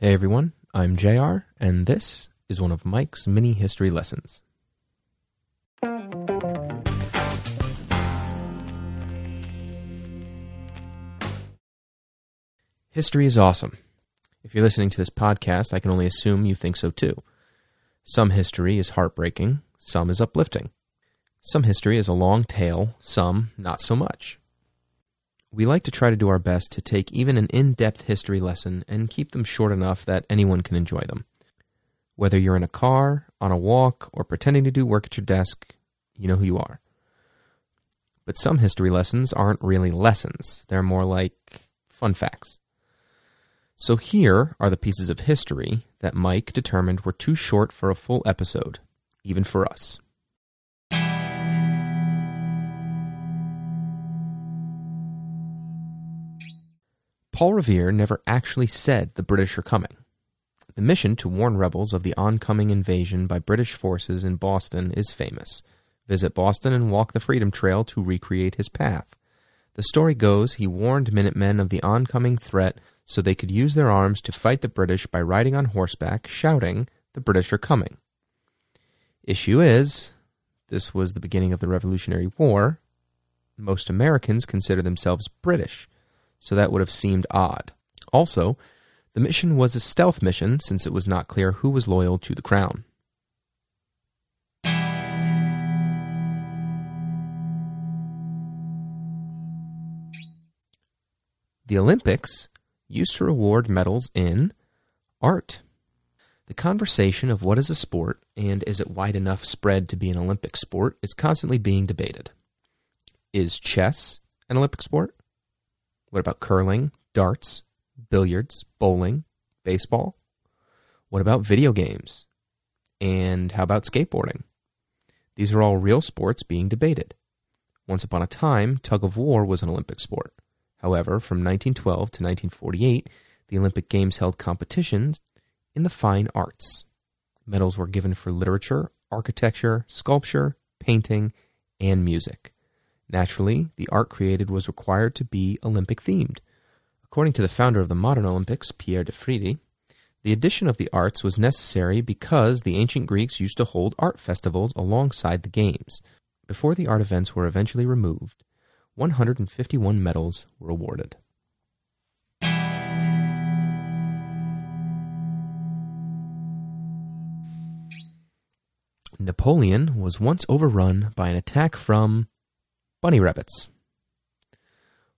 Hey everyone, I'm JR, and this is one of Mike's mini history lessons. History is awesome. If you're listening to this podcast, I can only assume you think so too. Some history is heartbreaking, some is uplifting. Some history is a long tale, some not so much. We like to try to do our best to take even an in depth history lesson and keep them short enough that anyone can enjoy them. Whether you're in a car, on a walk, or pretending to do work at your desk, you know who you are. But some history lessons aren't really lessons, they're more like fun facts. So here are the pieces of history that Mike determined were too short for a full episode, even for us. Paul Revere never actually said the British are coming. The mission to warn rebels of the oncoming invasion by British forces in Boston is famous. Visit Boston and walk the Freedom Trail to recreate his path. The story goes he warned Minutemen of the oncoming threat so they could use their arms to fight the British by riding on horseback, shouting, The British are coming. Issue is, this was the beginning of the Revolutionary War. Most Americans consider themselves British so that would have seemed odd. Also, the mission was a stealth mission since it was not clear who was loyal to the crown. The Olympics used to reward medals in art. The conversation of what is a sport and is it wide enough spread to be an Olympic sport is constantly being debated. Is chess an Olympic sport? What about curling, darts, billiards, bowling, baseball? What about video games? And how about skateboarding? These are all real sports being debated. Once upon a time, tug of war was an Olympic sport. However, from 1912 to 1948, the Olympic Games held competitions in the fine arts. Medals were given for literature, architecture, sculpture, painting, and music. Naturally, the art created was required to be Olympic themed. According to the founder of the modern Olympics, Pierre de Frédy, the addition of the arts was necessary because the ancient Greeks used to hold art festivals alongside the games. Before the art events were eventually removed, 151 medals were awarded. Napoleon was once overrun by an attack from Bunny rabbits.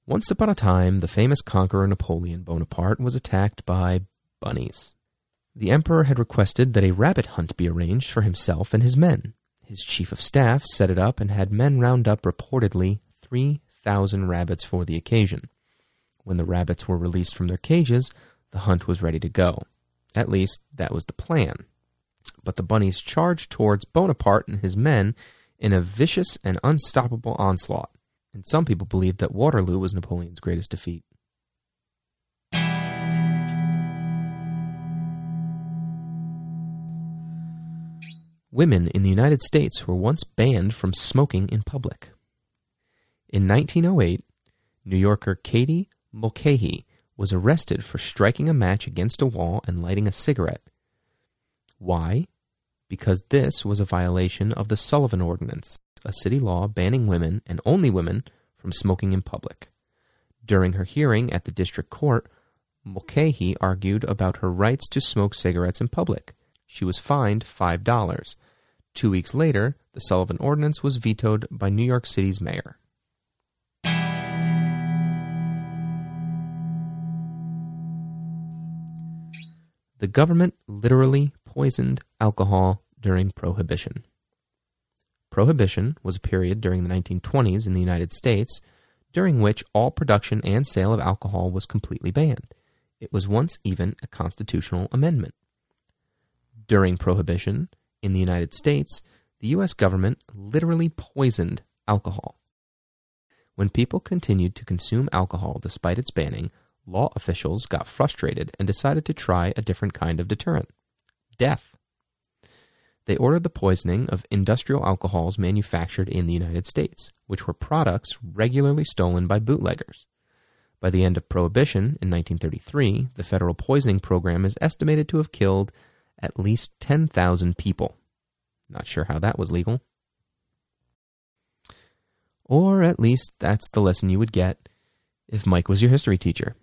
Once upon a time, the famous conqueror Napoleon Bonaparte was attacked by bunnies. The emperor had requested that a rabbit hunt be arranged for himself and his men. His chief of staff set it up and had men round up reportedly 3,000 rabbits for the occasion. When the rabbits were released from their cages, the hunt was ready to go. At least, that was the plan. But the bunnies charged towards Bonaparte and his men in a vicious and unstoppable onslaught, and some people believe that Waterloo was Napoleon's greatest defeat. Women in the United States were once banned from smoking in public. In 1908, New Yorker Katie Mulcahy was arrested for striking a match against a wall and lighting a cigarette. Why? Because this was a violation of the Sullivan Ordinance, a city law banning women, and only women, from smoking in public. During her hearing at the district court, Mulcahy argued about her rights to smoke cigarettes in public. She was fined $5. Two weeks later, the Sullivan Ordinance was vetoed by New York City's mayor. The government literally poisoned alcohol during Prohibition. Prohibition was a period during the 1920s in the United States during which all production and sale of alcohol was completely banned. It was once even a constitutional amendment. During Prohibition in the United States, the U.S. government literally poisoned alcohol. When people continued to consume alcohol despite its banning, law officials got frustrated and decided to try a different kind of deterrent death. They ordered the poisoning of industrial alcohols manufactured in the United States, which were products regularly stolen by bootleggers. By the end of Prohibition in 1933, the federal poisoning program is estimated to have killed at least 10,000 people. Not sure how that was legal. Or at least that's the lesson you would get if Mike was your history teacher.